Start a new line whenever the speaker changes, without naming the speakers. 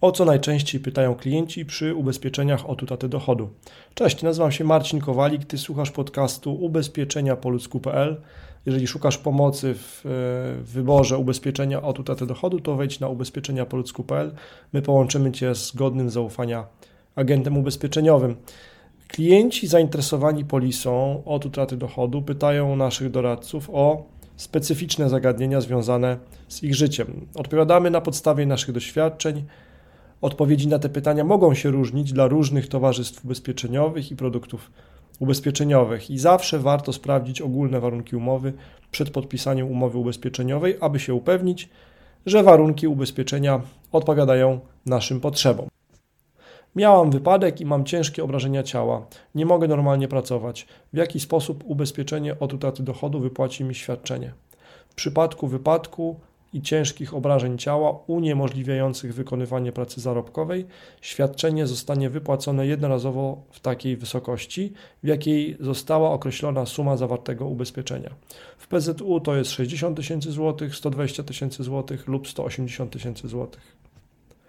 O co najczęściej pytają klienci przy ubezpieczeniach od utraty dochodu? Cześć, nazywam się Marcin Kowalik, Ty słuchasz podcastu ubezpieczenia po ludzku.pl. Jeżeli szukasz pomocy w, w wyborze ubezpieczenia od utraty dochodu, to wejdź na ubezpieczeniapoludzku.pl. My połączymy Cię z godnym zaufania agentem ubezpieczeniowym. Klienci zainteresowani polisą od utraty dochodu pytają naszych doradców o specyficzne zagadnienia związane z ich życiem. Odpowiadamy na podstawie naszych doświadczeń, Odpowiedzi na te pytania mogą się różnić dla różnych towarzystw ubezpieczeniowych i produktów ubezpieczeniowych i zawsze warto sprawdzić ogólne warunki umowy przed podpisaniem umowy ubezpieczeniowej, aby się upewnić, że warunki ubezpieczenia odpowiadają naszym potrzebom. Miałam wypadek i mam ciężkie obrażenia ciała. Nie mogę normalnie pracować. W jaki sposób ubezpieczenie od utraty dochodu wypłaci mi świadczenie? W przypadku wypadku i ciężkich obrażeń ciała uniemożliwiających wykonywanie pracy zarobkowej, świadczenie zostanie wypłacone jednorazowo w takiej wysokości, w jakiej została określona suma zawartego ubezpieczenia. W PZU to jest 60 tysięcy złotych, 120 tysięcy złotych lub 180 tysięcy złotych.